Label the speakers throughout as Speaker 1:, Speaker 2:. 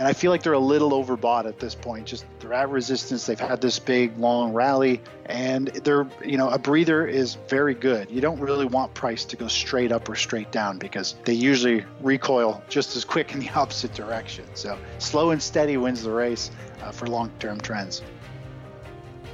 Speaker 1: And I feel like they're a little overbought at this point. Just they're at resistance. They've had this big long rally, and they're you know a breather is very good. You don't really want price to go straight up or straight down because they usually recoil just as quick in the opposite direction. So slow and steady wins the race uh, for long-term trends.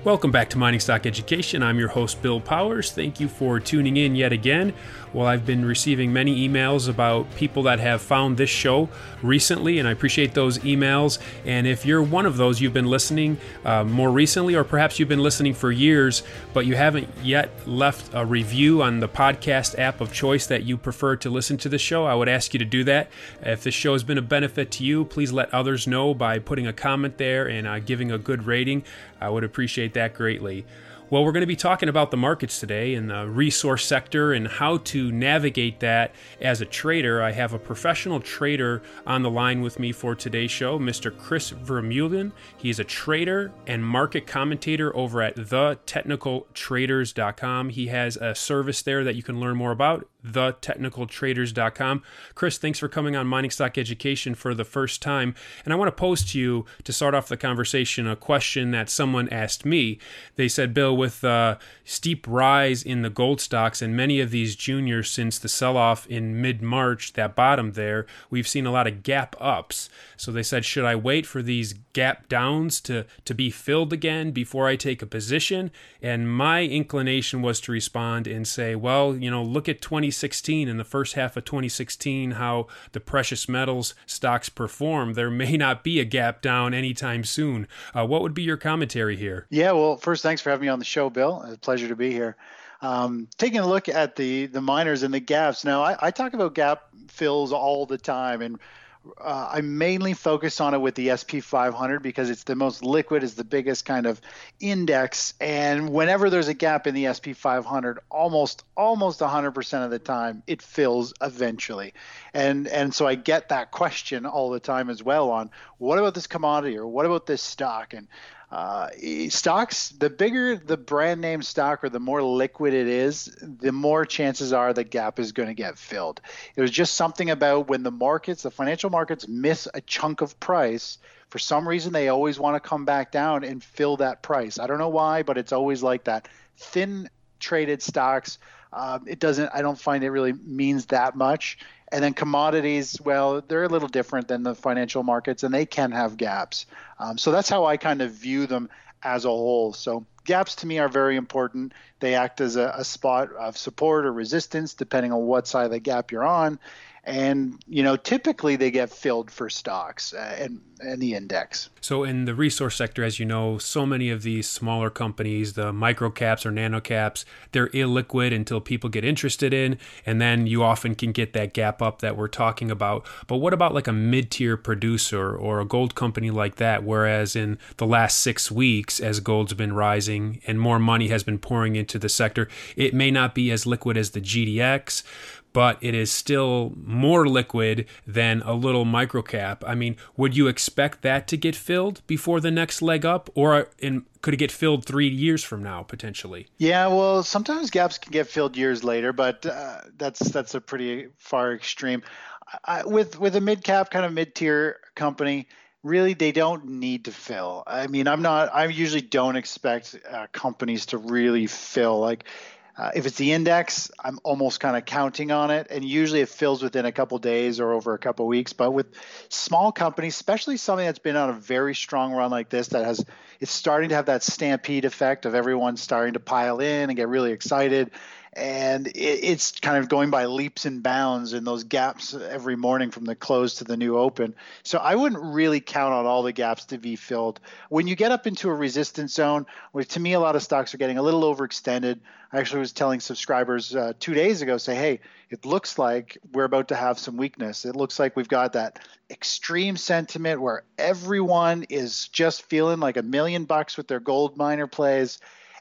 Speaker 2: Welcome back to Mining Stock Education. I'm your host, Bill Powers. Thank you for tuning in yet again. Well, I've been receiving many emails about people that have found this show recently, and I appreciate those emails. And if you're one of those, you've been listening uh, more recently, or perhaps you've been listening for years, but you haven't yet left a review on the podcast app of choice that you prefer to listen to the show, I would ask you to do that. If this show has been a benefit to you, please let others know by putting a comment there and uh, giving a good rating. I would appreciate that greatly. Well, we're going to be talking about the markets today and the resource sector and how to navigate that as a trader. I have a professional trader on the line with me for today's show, Mr. Chris Vermeulen. He is a trader and market commentator over at thetechnicaltraders.com. He has a service there that you can learn more about thetechnicaltraders.com. Chris, thanks for coming on Mining Stock Education for the first time. And I want to pose to you, to start off the conversation, a question that someone asked me. They said, Bill, with uh, steep rise in the gold stocks and many of these juniors since the sell off in mid March, that bottom there, we've seen a lot of gap ups. So they said, should I wait for these gap downs to, to be filled again before I take a position? And my inclination was to respond and say, well, you know, look at 2016 and the first half of 2016, how the precious metals stocks perform, There may not be a gap down anytime soon. Uh, what would be your commentary here?
Speaker 1: Yeah, well, first, thanks for having me on the show, Bill. It's a pleasure to be here. Um, taking a look at the the miners and the gaps. Now, I, I talk about gap fills all the time, and uh, I mainly focus on it with the SP 500 because it's the most liquid, is the biggest kind of index, and whenever there's a gap in the SP 500, almost almost 100% of the time it fills eventually, and and so I get that question all the time as well on what about this commodity or what about this stock, and uh, stocks, the bigger the brand name stock or the more liquid it is, the more chances are the gap is going to get filled. It was just something about when the markets, the financial markets, miss a chunk of price. For some reason, they always want to come back down and fill that price. I don't know why, but it's always like that. Thin traded stocks, um, it doesn't. I don't find it really means that much. And then commodities, well, they're a little different than the financial markets, and they can have gaps. Um, so that's how I kind of view them as a whole. So gaps to me are very important. They act as a, a spot of support or resistance, depending on what side of the gap you're on and you know typically they get filled for stocks uh, and and the index.
Speaker 2: So in the resource sector, as you know, so many of these smaller companies, the micro caps or nano caps, they're illiquid until people get interested in, and then you often can get that gap up that we're talking about. But what about like a mid-tier producer or a gold company like that? Whereas in the last six weeks, as gold's been rising and more money has been pouring into the sector, it may not be as liquid as the GDX, but it is still more liquid than a little microcap. I mean, would you expect that to get filled before the next leg up, or in, could it get filled three years from now potentially?
Speaker 1: Yeah, well, sometimes gaps can get filled years later, but uh, that's that's a pretty far extreme. I, with with a mid cap kind of mid tier company, really they don't need to fill. I mean, I'm not. I usually don't expect uh, companies to really fill like uh, if it's the index, I'm almost kind of counting on it, and usually it fills within a couple days or over a couple weeks. But with small companies, especially something that's been on a very strong run like this, that has it's starting to have that stampede effect of everyone starting to pile in and get really excited, and it, it's kind of going by leaps and bounds in those gaps every morning from the close to the new open. So I wouldn't really count on all the gaps to be filled. When you get up into a resistance zone, where to me a lot of stocks are getting a little overextended. I actually was telling subscribers uh, two days ago, say, hey, it looks like we're about to have some weakness. It looks like we've got that extreme sentiment where everyone is just feeling like a million bucks with their gold miner plays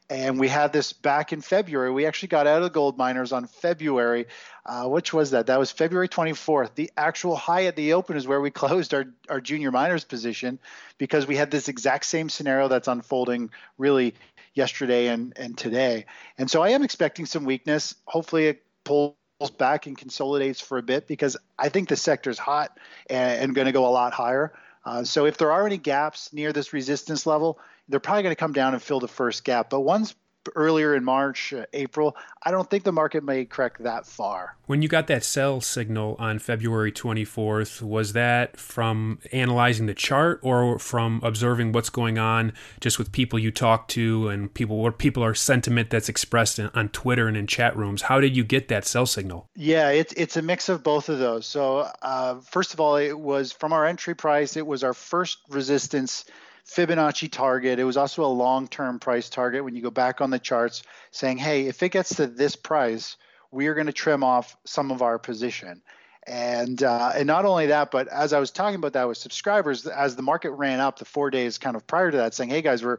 Speaker 1: And we had this back in February. We actually got out of the gold miners on February. Uh, which was that? That was February 24th. The actual high at the open is where we closed our, our junior miners position because we had this exact same scenario that's unfolding really yesterday and, and today. And so I am expecting some weakness. Hopefully it pulls back and consolidates for a bit because I think the sector is hot and, and going to go a lot higher. Uh, so if there are any gaps near this resistance level, they're probably going to come down and fill the first gap. But once earlier in March, uh, April, I don't think the market may correct that far.
Speaker 2: When you got that sell signal on February 24th, was that from analyzing the chart or from observing what's going on just with people you talk to and people what people are sentiment that's expressed in, on Twitter and in chat rooms? How did you get that sell signal?
Speaker 1: Yeah, it's it's a mix of both of those. So uh, first of all, it was from our entry price. It was our first resistance Fibonacci target. It was also a long term price target when you go back on the charts saying, hey, if it gets to this price, we are going to trim off some of our position. And uh, and not only that, but as I was talking about that with subscribers, as the market ran up the four days kind of prior to that, saying, hey guys, we're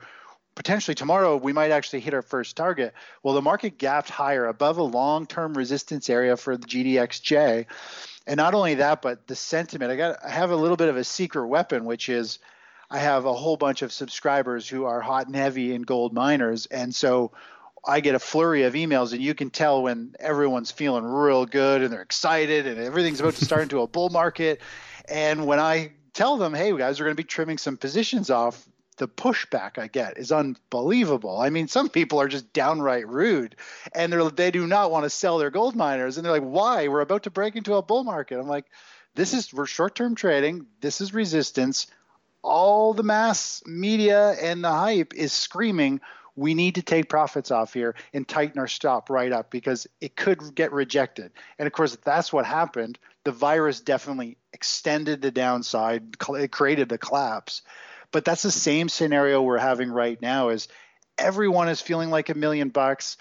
Speaker 1: potentially tomorrow we might actually hit our first target. Well, the market gapped higher above a long-term resistance area for the GDXJ. And not only that, but the sentiment. I got I have a little bit of a secret weapon, which is I have a whole bunch of subscribers who are hot and heavy in gold miners, and so I get a flurry of emails, and you can tell when everyone's feeling real good and they're excited and everything's about to start into a bull market. And when I tell them, "Hey, guys, we're going to be trimming some positions off," the pushback I get is unbelievable. I mean, some people are just downright rude, and they're, they do not want to sell their gold miners, and they're like, "Why? We're about to break into a bull market." I'm like, "This is we're short-term trading. This is resistance all the mass media and the hype is screaming we need to take profits off here and tighten our stop right up because it could get rejected. And of course, that's what happened. The virus definitely extended the downside, it created the collapse. But that's the same scenario we're having right now is everyone is feeling like a million bucks.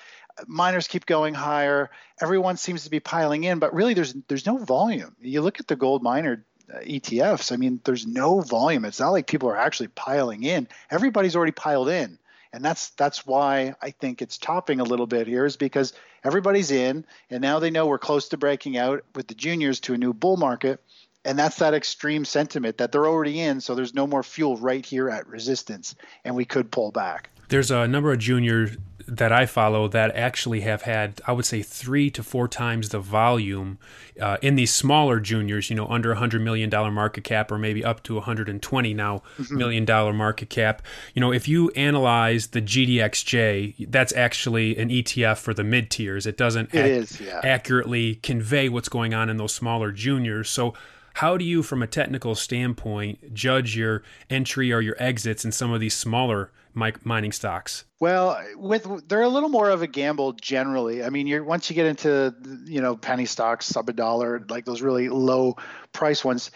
Speaker 1: Miners keep going higher. Everyone seems to be piling in, but really there's there's no volume. You look at the gold miner ETFs, I mean, there's no volume. It's not like people are actually piling in. Everybody's already piled in. And that's that's why I think it's topping a little bit here is because everybody's in and now they know we're close to breaking out with the juniors to a new bull market. And that's that extreme sentiment that they're already in, so there's no more fuel right here at resistance, and we could pull back.
Speaker 2: There's a number of juniors that I follow that actually have had, I would say, three to four times the volume uh, in these smaller juniors, you know, under a $100 million market cap or maybe up to 120 now mm-hmm. million dollar market cap. You know, if you analyze the GDXJ, that's actually an ETF for the mid tiers. It doesn't
Speaker 1: it ac- is, yeah.
Speaker 2: accurately convey what's going on in those smaller juniors. So, how do you, from a technical standpoint, judge your entry or your exits in some of these smaller mining stocks?
Speaker 1: Well, with they're a little more of a gamble generally. I mean, you're once you get into you know penny stocks, sub a dollar, like those really low price ones,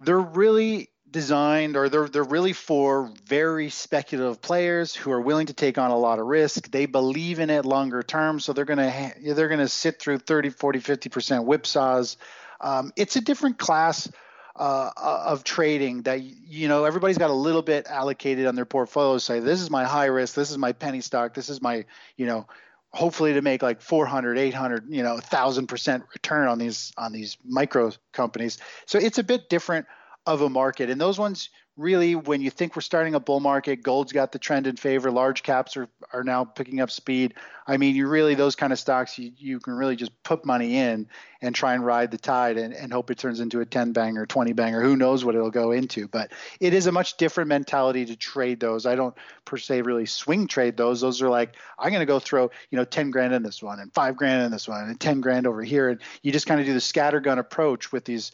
Speaker 1: they're really designed or they're they're really for very speculative players who are willing to take on a lot of risk. They believe in it longer term, so they're going to they're going to sit through 30, 40, 50% whipsaws. Um, it's a different class uh, of trading that you know everybody's got a little bit allocated on their portfolio. Say this is my high risk, this is my penny stock, this is my you know hopefully to make like 400 800 you know 1000% return on these on these micro companies so it's a bit different of a market and those ones really when you think we're starting a bull market gold's got the trend in favor large caps are, are now picking up speed. I mean you really those kind of stocks you, you can really just put money in and try and ride the tide and, and hope it turns into a 10 banger 20 banger who knows what it'll go into. But it is a much different mentality to trade those. I don't per se really swing trade those. Those are like i'm going to go throw you know 10 grand in this one and 5 grand in this one and 10 grand over here. And you just kind of do the scattergun approach with these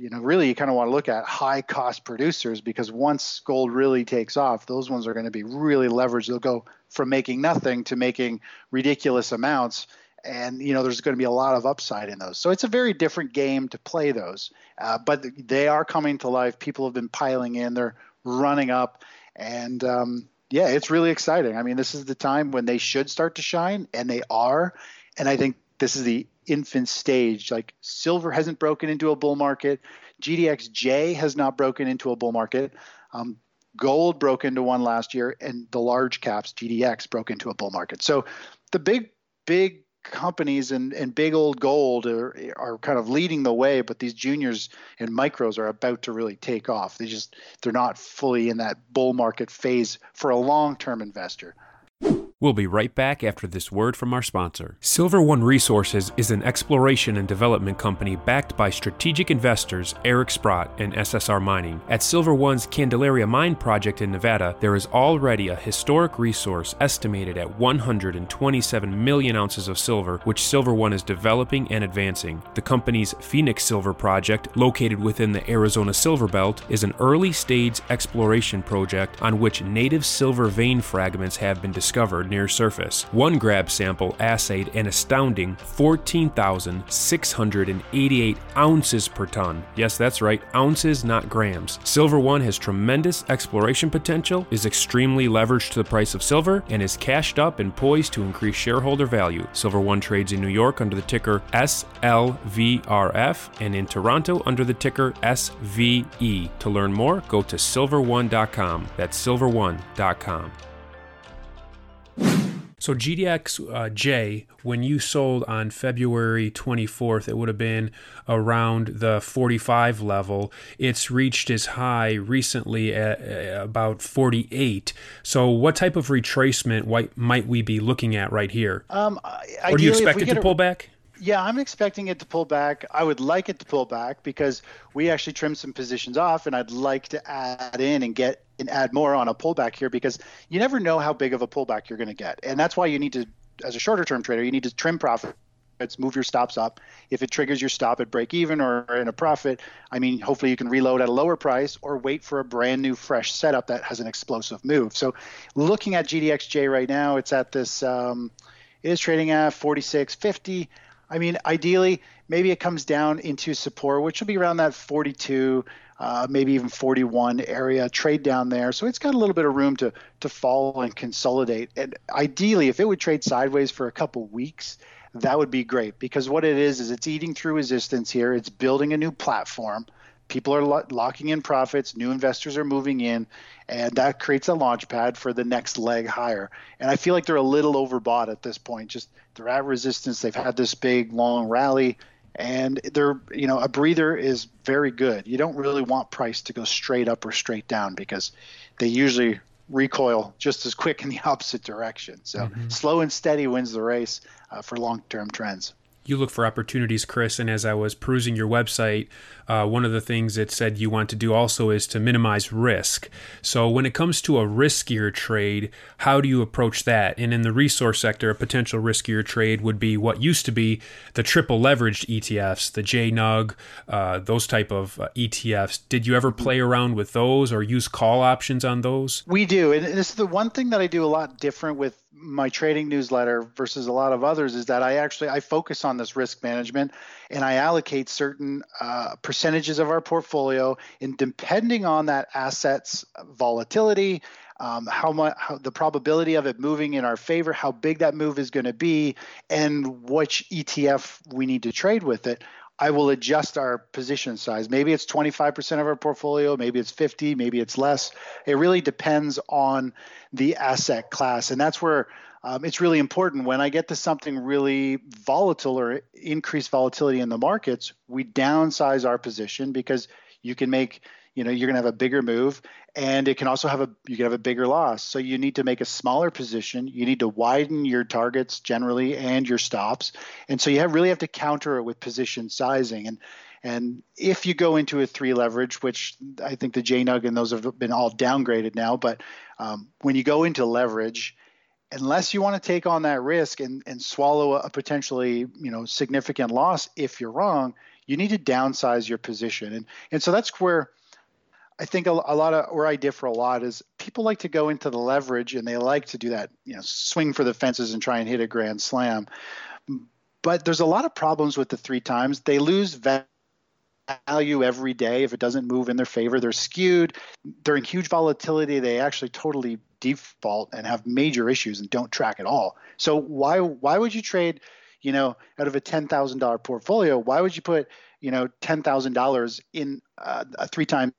Speaker 1: you know, really you kind of want to look at high cost producers because once gold really takes off, those ones are going to be really leveraged. They'll go from making nothing to making ridiculous amounts. And, you know, there's going to be a lot of upside in those. So it's a very different game to play those. Uh, but they are coming to life. People have been piling in, they're running up. And, um, yeah, it's really exciting. I mean, this is the time when they should start to shine, and they are. And I think this is the infant stage. Like silver hasn't broken into a bull market, GDXJ has not broken into a bull market. Um, Gold broke into one last year, and the large caps, GDX, broke into a bull market. So the big, big companies and, and big old gold are, are kind of leading the way, but these juniors and micros are about to really take off. They just they're not fully in that bull market phase for a long term investor.
Speaker 2: We'll be right back after this word from our sponsor. Silver One Resources is an exploration and development company backed by strategic investors Eric Sprott and SSR Mining. At Silver One's Candelaria Mine project in Nevada, there is already a historic resource estimated at 127 million ounces of silver, which Silver One is developing and advancing. The company's Phoenix Silver project, located within the Arizona Silver Belt, is an early stage exploration project on which native silver vein fragments have been discovered near surface. One grab sample assayed an astounding 14,688 ounces per ton. Yes, that's right, ounces, not grams. Silver One has tremendous exploration potential, is extremely leveraged to the price of silver, and is cashed up and poised to increase shareholder value. Silver One trades in New York under the ticker SLVRF and in Toronto under the ticker SVE. To learn more, go to silverone.com. That's silverone.com. So GDX uh, J, when you sold on February 24th, it would have been around the 45 level. It's reached as high recently at, about 48. So what type of retracement might we be looking at right here? Um, or do you expect it to pull back?
Speaker 1: Yeah, I'm expecting it to pull back. I would like it to pull back because we actually trimmed some positions off, and I'd like to add in and get and add more on a pullback here because you never know how big of a pullback you're going to get, and that's why you need to, as a shorter term trader, you need to trim profits, move your stops up. If it triggers your stop at break even or in a profit, I mean, hopefully you can reload at a lower price or wait for a brand new fresh setup that has an explosive move. So, looking at GDXJ right now, it's at this. Um, it is trading at 46.50. I mean, ideally, maybe it comes down into support, which will be around that 42, uh, maybe even 41 area, trade down there. So it's got a little bit of room to to fall and consolidate. And ideally, if it would trade sideways for a couple weeks, that would be great because what it is is it's eating through resistance here. It's building a new platform. People are lo- locking in profits. New investors are moving in, and that creates a launch pad for the next leg higher. And I feel like they're a little overbought at this point. Just they're at resistance. They've had this big long rally, and they're you know a breather is very good. You don't really want price to go straight up or straight down because they usually recoil just as quick in the opposite direction. So mm-hmm. slow and steady wins the race uh, for long-term trends
Speaker 2: you look for opportunities, Chris. And as I was perusing your website, uh, one of the things it said you want to do also is to minimize risk. So when it comes to a riskier trade, how do you approach that? And in the resource sector, a potential riskier trade would be what used to be the triple leveraged ETFs, the JNUG, uh, those type of uh, ETFs. Did you ever play around with those or use call options on those?
Speaker 1: We do, and this is the one thing that I do a lot different with my trading newsletter versus a lot of others is that I actually I focus on this risk management and I allocate certain uh, percentages of our portfolio and depending on that asset's volatility, um, how much how, the probability of it moving in our favor, how big that move is going to be, and which ETF we need to trade with it. I will adjust our position size. Maybe it's 25% of our portfolio, maybe it's 50, maybe it's less. It really depends on the asset class. And that's where um, it's really important. When I get to something really volatile or increased volatility in the markets, we downsize our position because you can make you know you're going to have a bigger move and it can also have a you can have a bigger loss. So you need to make a smaller position. You need to widen your targets generally and your stops. And so you have, really have to counter it with position sizing. And and if you go into a three leverage which i think the jnug and those have been all downgraded now but um, when you go into leverage unless you want to take on that risk and, and swallow a potentially you know significant loss if you're wrong you need to downsize your position and and so that's where I think a, a, lot of where I differ a lot is people like to go into the leverage and they like to do that, you know, swing for the fences and try and hit a grand slam. But there's a lot of problems with the three times. They lose value every day if it doesn't move in their favor. They're skewed. In huge volatility. They actually totally default and have major issues and don't track at all. So why why would you trade, you know, out of a ten thousand dollar portfolio? Why would you put you know ten thousand dollars in uh, a three times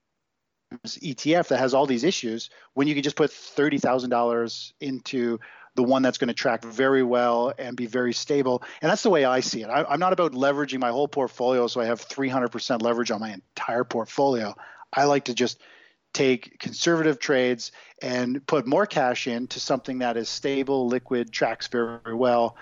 Speaker 1: ETF that has all these issues when you can just put $30,000 into the one that's going to track very well and be very stable. And that's the way I see it. I, am not about leveraging my whole portfolio so I have 300% leverage on my entire portfolio. I like to just take conservative trades and put more cash into something that is stable, liquid, tracks very well,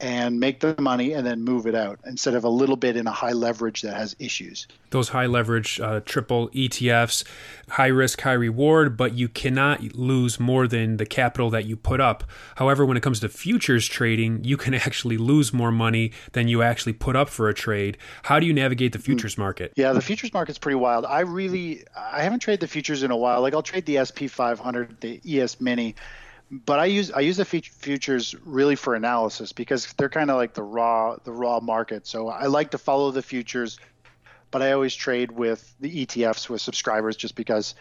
Speaker 1: and make the money and then move it out instead of a little bit in a high leverage that has issues.
Speaker 2: Those high leverage uh, triple ETFs, high risk, high reward, but you cannot lose more than the capital that you put up. However, when it comes to futures trading, you can actually lose more money than you actually put up for a trade. How do you navigate the hmm. futures market?
Speaker 1: Yeah, the futures market's pretty wild. I really I haven't traded the futures in a while. Like I'll trade the SP 500, the ES Mini but I use I use the futures really for analysis because they're kind of like the raw the raw market. So I like to follow the futures, but I always trade with the ETFs with subscribers just because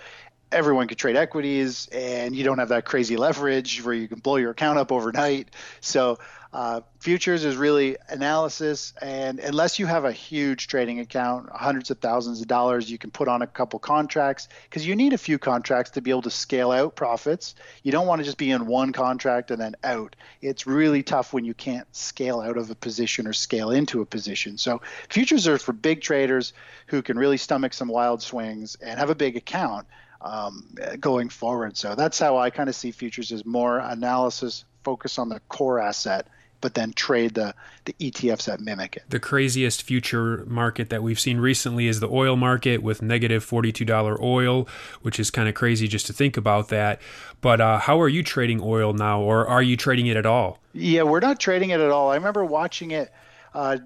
Speaker 1: everyone can trade equities and you don't have that crazy leverage where you can blow your account up overnight. So uh, futures is really analysis, and unless you have a huge trading account, hundreds of thousands of dollars, you can put on a couple contracts because you need a few contracts to be able to scale out profits. You don't want to just be in one contract and then out. It's really tough when you can't scale out of a position or scale into a position. So futures are for big traders who can really stomach some wild swings and have a big account. Um, going forward. So that's how I kind of see futures as more analysis, focus on the core asset but then trade the, the ETFs that mimic it.
Speaker 2: The craziest future market that we've seen recently is the oil market with negative $42 oil, which is kind of crazy just to think about that. But uh, how are you trading oil now, or are you trading it at all?
Speaker 1: Yeah, we're not trading it at all. I remember watching it. Uh,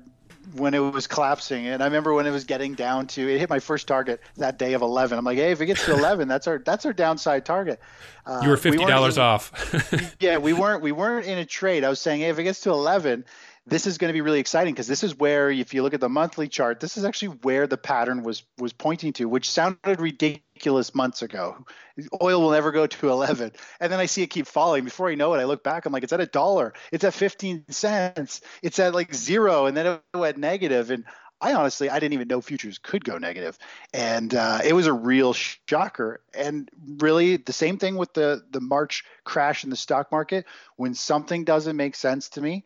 Speaker 1: when it was collapsing. And I remember when it was getting down to it hit my first target that day of 11. I'm like, hey, if it gets to 11, that's our that's our downside target.
Speaker 2: Uh, you were fifty dollars off.
Speaker 1: yeah, we weren't we weren't in a trade. I was saying, hey, if it gets to 11, this is going to be really exciting because this is where if you look at the monthly chart this is actually where the pattern was was pointing to which sounded ridiculous months ago oil will never go to 11 and then i see it keep falling before i know it i look back i'm like it's at a dollar it's at 15 cents it's at like zero and then it went negative. negative and I honestly, I didn't even know futures could go negative, and uh, it was a real shocker. And really, the same thing with the the March crash in the stock market. When something doesn't make sense to me,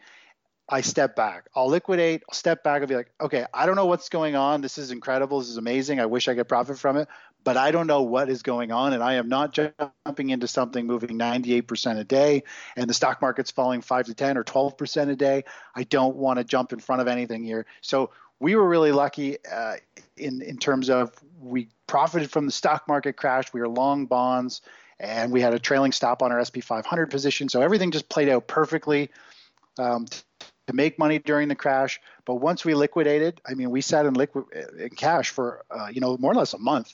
Speaker 1: I step back. I'll liquidate, I'll step back, I'll be like, okay, I don't know what's going on. This is incredible. This is amazing. I wish I could profit from it, but I don't know what is going on. And I am not jumping into something moving 98% a day and the stock market's falling 5 to 10 or 12% a day. I don't want to jump in front of anything here. So we were really lucky uh, in, in terms of we profited from the stock market crash. We were long bonds and we had a trailing stop on our SP 500 position. So everything just played out perfectly. Um, to make money during the crash. But once we liquidated, I mean, we sat in liquid in cash for uh, you know more or less a month,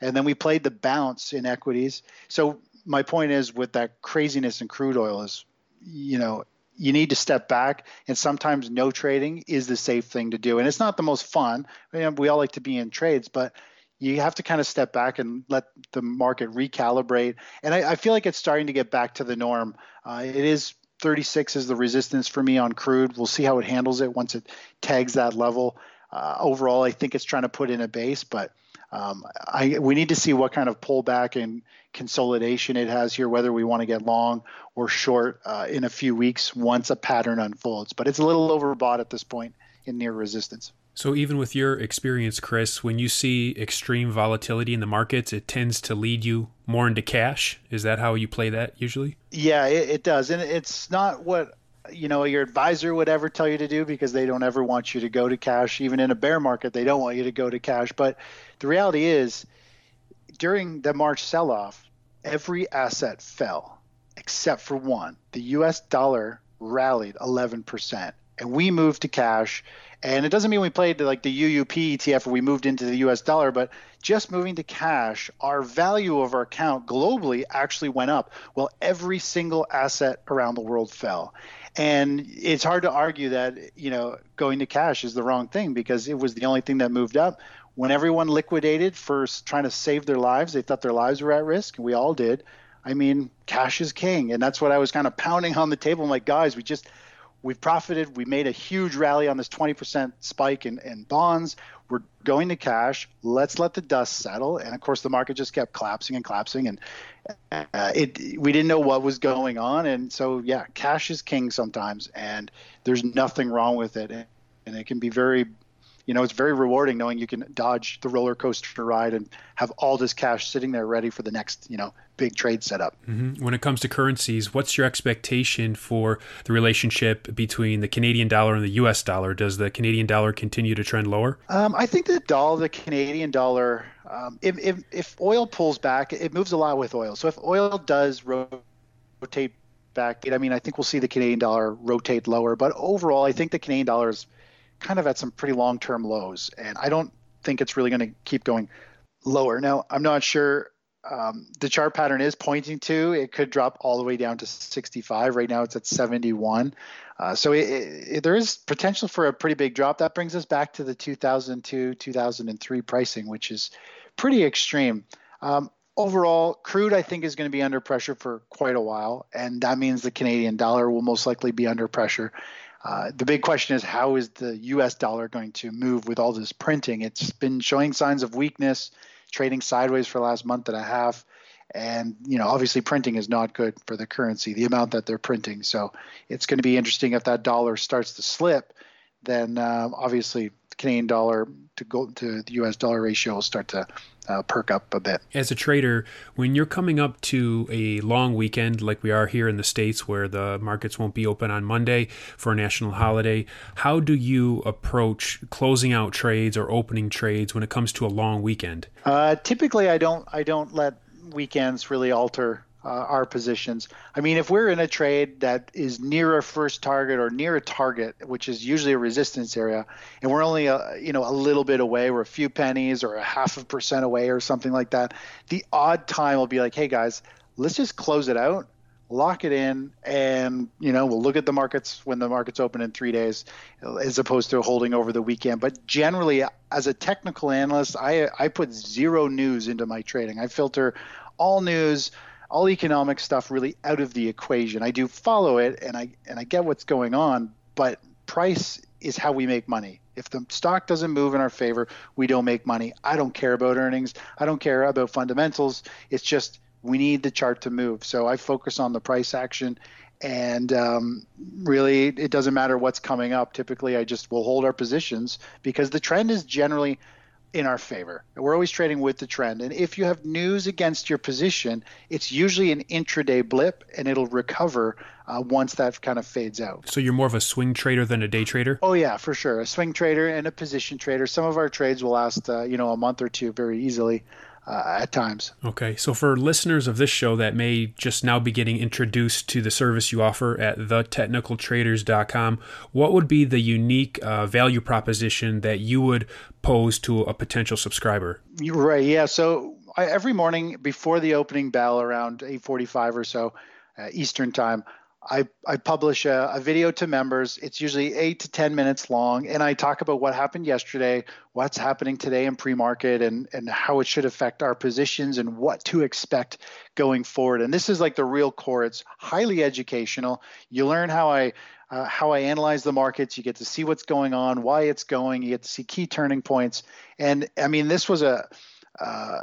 Speaker 1: and then we played the bounce in equities. So my point is, with that craziness in crude oil, is you know you need to step back, and sometimes no trading is the safe thing to do. And it's not the most fun. We all like to be in trades, but you have to kind of step back and let the market recalibrate. And I, I feel like it's starting to get back to the norm. Uh, it is 36 is the resistance for me on crude. We'll see how it handles it once it tags that level. Uh, overall, I think it's trying to put in a base, but um, I, we need to see what kind of pullback and consolidation it has here, whether we want to get long or short uh, in a few weeks once a pattern unfolds. But it's a little overbought at this point in near resistance.
Speaker 2: So, even with your experience, Chris, when you see extreme volatility in the markets, it tends to lead you more into cash. Is that how you play that usually?
Speaker 1: Yeah, it, it does. And it's not what you know your advisor would ever tell you to do because they don't ever want you to go to cash even in a bear market they don't want you to go to cash but the reality is during the march sell-off every asset fell except for one the us dollar rallied 11% and we moved to cash and it doesn't mean we played like the UUP ETF or we moved into the US dollar, but just moving to cash, our value of our account globally actually went up. Well, every single asset around the world fell. And it's hard to argue that, you know, going to cash is the wrong thing because it was the only thing that moved up. When everyone liquidated for trying to save their lives, they thought their lives were at risk, and we all did. I mean, cash is king. And that's what I was kind of pounding on the table. I'm like, guys, we just We've profited. We made a huge rally on this 20% spike in, in bonds. We're going to cash. Let's let the dust settle. And of course, the market just kept collapsing and collapsing, and uh, it we didn't know what was going on. And so, yeah, cash is king sometimes, and there's nothing wrong with it. And it can be very you know, it's very rewarding knowing you can dodge the roller coaster ride and have all this cash sitting there ready for the next, you know, big trade setup.
Speaker 2: Mm-hmm. When it comes to currencies, what's your expectation for the relationship between the Canadian dollar and the U.S. dollar? Does the Canadian dollar continue to trend lower?
Speaker 1: Um, I think the dollar, the Canadian dollar, um, if, if, if oil pulls back, it moves a lot with oil. So if oil does rotate back, I mean, I think we'll see the Canadian dollar rotate lower. But overall, I think the Canadian dollar is kind of at some pretty long term lows. And I don't think it's really going to keep going lower. Now, I'm not sure. Um, the chart pattern is pointing to it could drop all the way down to 65. Right now, it's at 71. Uh, so it, it, there is potential for a pretty big drop. That brings us back to the 2002 2003 pricing, which is pretty extreme. Um, overall, crude I think is going to be under pressure for quite a while, and that means the Canadian dollar will most likely be under pressure. Uh, the big question is how is the U.S. dollar going to move with all this printing? It's been showing signs of weakness, trading sideways for the last month and a half, and you know obviously printing is not good for the currency, the amount that they're printing. So it's going to be interesting if that dollar starts to slip. Then uh, obviously the Canadian dollar to go to the U.S. dollar ratio will start to uh, perk up a bit.
Speaker 2: As a trader, when you're coming up to a long weekend like we are here in the States where the markets won't be open on Monday for a national holiday, how do you approach closing out trades or opening trades when it comes to a long weekend?
Speaker 1: Uh, typically, I don't I don't let weekends really alter uh, our positions. I mean, if we're in a trade that is near a first target or near a target, which is usually a resistance area, and we're only a, you know a little bit away, we're a few pennies or a half a percent away or something like that, the odd time will be like, hey guys, let's just close it out, lock it in, and you know we'll look at the markets when the markets open in three days, as opposed to holding over the weekend. But generally, as a technical analyst, I I put zero news into my trading. I filter all news all economic stuff really out of the equation. I do follow it and I and I get what's going on, but price is how we make money. If the stock doesn't move in our favor, we don't make money. I don't care about earnings. I don't care about fundamentals. It's just we need the chart to move. So I focus on the price action and um, really it doesn't matter what's coming up typically i just will hold our positions because the trend is generally in our favor. We're always trading with the trend. And if you have news against your position, it's usually an intraday blip and it'll recover uh, once that kind of fades out.
Speaker 2: So you're more of a swing trader than a day trader?
Speaker 1: Oh, yeah, for sure. A swing trader and a position trader. Some of our trades will last, uh, you know, a month or two very easily uh, at times.
Speaker 2: Okay, so for listeners of this show that may just now be getting introduced to the service you offer at thetechnicaltraders.com, what would be the unique uh, value proposition that you would pose to a potential subscriber?
Speaker 1: You're right. Yeah. So I, every morning before the opening bell, around 8:45 or so uh, Eastern time, I, I publish a, a, video to members. It's usually eight to 10 minutes long. And I talk about what happened yesterday, what's happening today in pre market, and, and how it should affect our positions and what to expect going forward. And this is like the real core. It's highly educational. You learn how I. Uh, how I analyze the markets, you get to see what's going on, why it's going, you get to see key turning points, and I mean, this was a uh,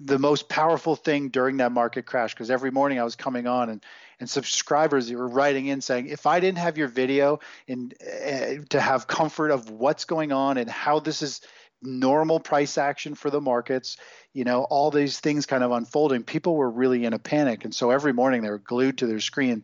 Speaker 1: the most powerful thing during that market crash because every morning I was coming on and and subscribers that were writing in saying, if I didn't have your video and uh, to have comfort of what's going on and how this is normal price action for the markets, you know, all these things kind of unfolding, people were really in a panic. And so every morning they were glued to their screen,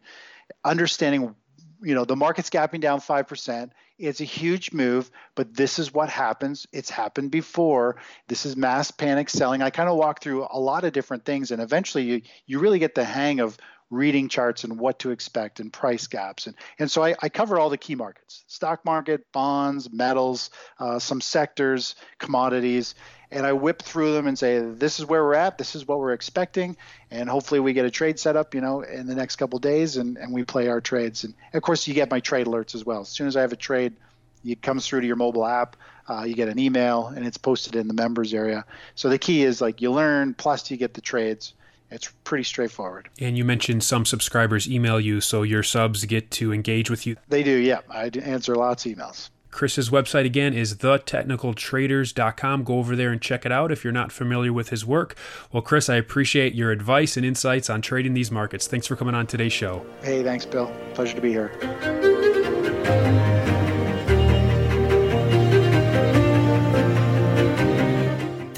Speaker 1: understanding, you know, the market's gapping down 5%. It's a huge move, but this is what happens. It's happened before. This is mass panic selling. I kind of walk through a lot of different things, and eventually you, you really get the hang of reading charts and what to expect and price gaps. And, and so I, I cover all the key markets stock market, bonds, metals, uh, some sectors, commodities. And I whip through them and say, this is where we're at, this is what we're expecting. And hopefully we get a trade set up, you know, in the next couple days and, and we play our trades. And of course, you get my trade alerts as well. As soon as I have a trade, it comes through to your mobile app. Uh, you get an email and it's posted in the members area. So the key is like you learn, plus you get the trades It's pretty straightforward.
Speaker 2: And you mentioned some subscribers email you, so your subs get to engage with you.
Speaker 1: They do, yeah. I answer lots of emails.
Speaker 2: Chris's website again is thetechnicaltraders.com. Go over there and check it out if you're not familiar with his work. Well, Chris, I appreciate your advice and insights on trading these markets. Thanks for coming on today's show.
Speaker 1: Hey, thanks, Bill. Pleasure to be here.